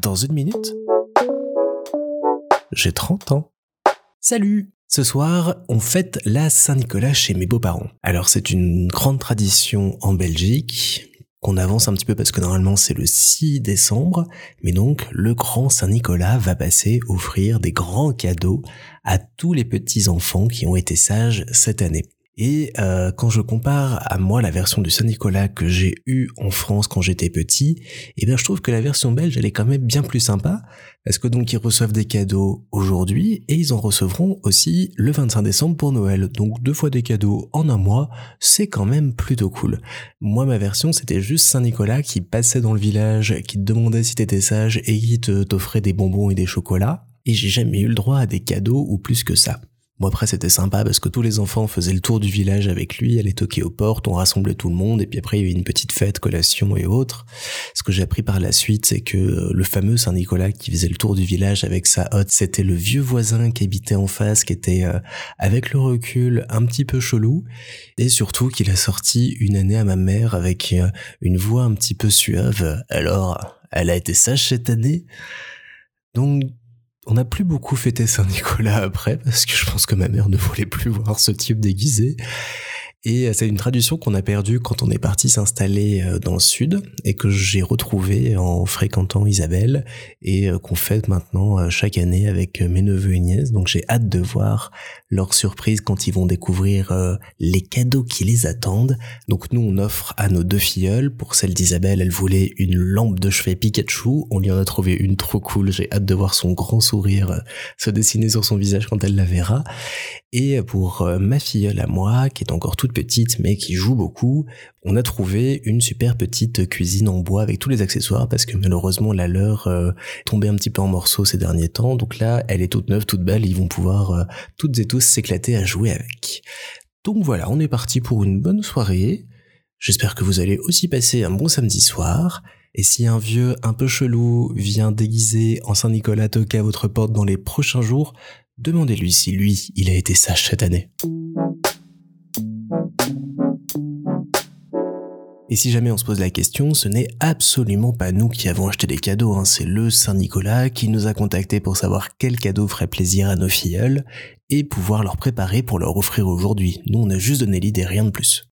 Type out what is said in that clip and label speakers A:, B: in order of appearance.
A: Dans une minute, j'ai 30 ans. Salut Ce soir, on fête la Saint-Nicolas chez mes beaux-parents. Alors c'est une grande tradition en Belgique qu'on avance un petit peu parce que normalement c'est le 6 décembre, mais donc le grand Saint-Nicolas va passer offrir des grands cadeaux à tous les petits enfants qui ont été sages cette année. Et euh, quand je compare à moi la version du Saint-Nicolas que j'ai eue en France quand j'étais petit, eh bien je trouve que la version belge elle est quand même bien plus sympa parce que donc ils reçoivent des cadeaux aujourd'hui et ils en recevront aussi le 25 décembre pour Noël. Donc deux fois des cadeaux en un mois, c'est quand même plutôt cool. Moi ma version c'était juste Saint-Nicolas qui passait dans le village, qui te demandait si t'étais sage et qui t'offrait des bonbons et des chocolats. Et j'ai jamais eu le droit à des cadeaux ou plus que ça. Bon après c'était sympa parce que tous les enfants faisaient le tour du village avec lui, allaient toquer aux portes, on rassemblait tout le monde et puis après il y avait une petite fête, collation et autres. Ce que j'ai appris par la suite c'est que euh, le fameux Saint-Nicolas qui faisait le tour du village avec sa hotte, c'était le vieux voisin qui habitait en face, qui était euh, avec le recul un petit peu chelou et surtout qu'il a sorti une année à ma mère avec euh, une voix un petit peu suave. Alors elle a été sage cette année. Donc on n'a plus beaucoup fêté Saint-Nicolas après, parce que je pense que ma mère ne voulait plus voir ce type déguisé. Et euh, c'est une tradition qu'on a perdue quand on est parti s'installer euh, dans le sud et que j'ai retrouvé en fréquentant Isabelle et euh, qu'on fête maintenant chaque année avec mes neveux et nièces. Donc j'ai hâte de voir leur surprise quand ils vont découvrir les cadeaux qui les attendent. Donc nous on offre à nos deux filleuls. Pour celle d'Isabelle, elle voulait une lampe de chevet Pikachu. On lui en a trouvé une trop cool. J'ai hâte de voir son grand sourire se dessiner sur son visage quand elle la verra. Et pour ma filleule à moi, qui est encore toute petite mais qui joue beaucoup, on a trouvé une super petite cuisine en bois avec tous les accessoires parce que malheureusement la leur euh, tombait un petit peu en morceaux ces derniers temps. Donc là, elle est toute neuve, toute belle, ils vont pouvoir euh, toutes et tous s'éclater à jouer avec. Donc voilà, on est parti pour une bonne soirée. J'espère que vous allez aussi passer un bon samedi soir. Et si un vieux un peu chelou vient déguisé en Saint-Nicolas toquer à votre porte dans les prochains jours, demandez-lui si lui, il a été sage cette année. Et si jamais on se pose la question, ce n'est absolument pas nous qui avons acheté des cadeaux, hein. c'est le Saint-Nicolas qui nous a contactés pour savoir quel cadeau ferait plaisir à nos filleuls et pouvoir leur préparer pour leur offrir aujourd'hui. Nous on a juste donné l'idée, rien de plus.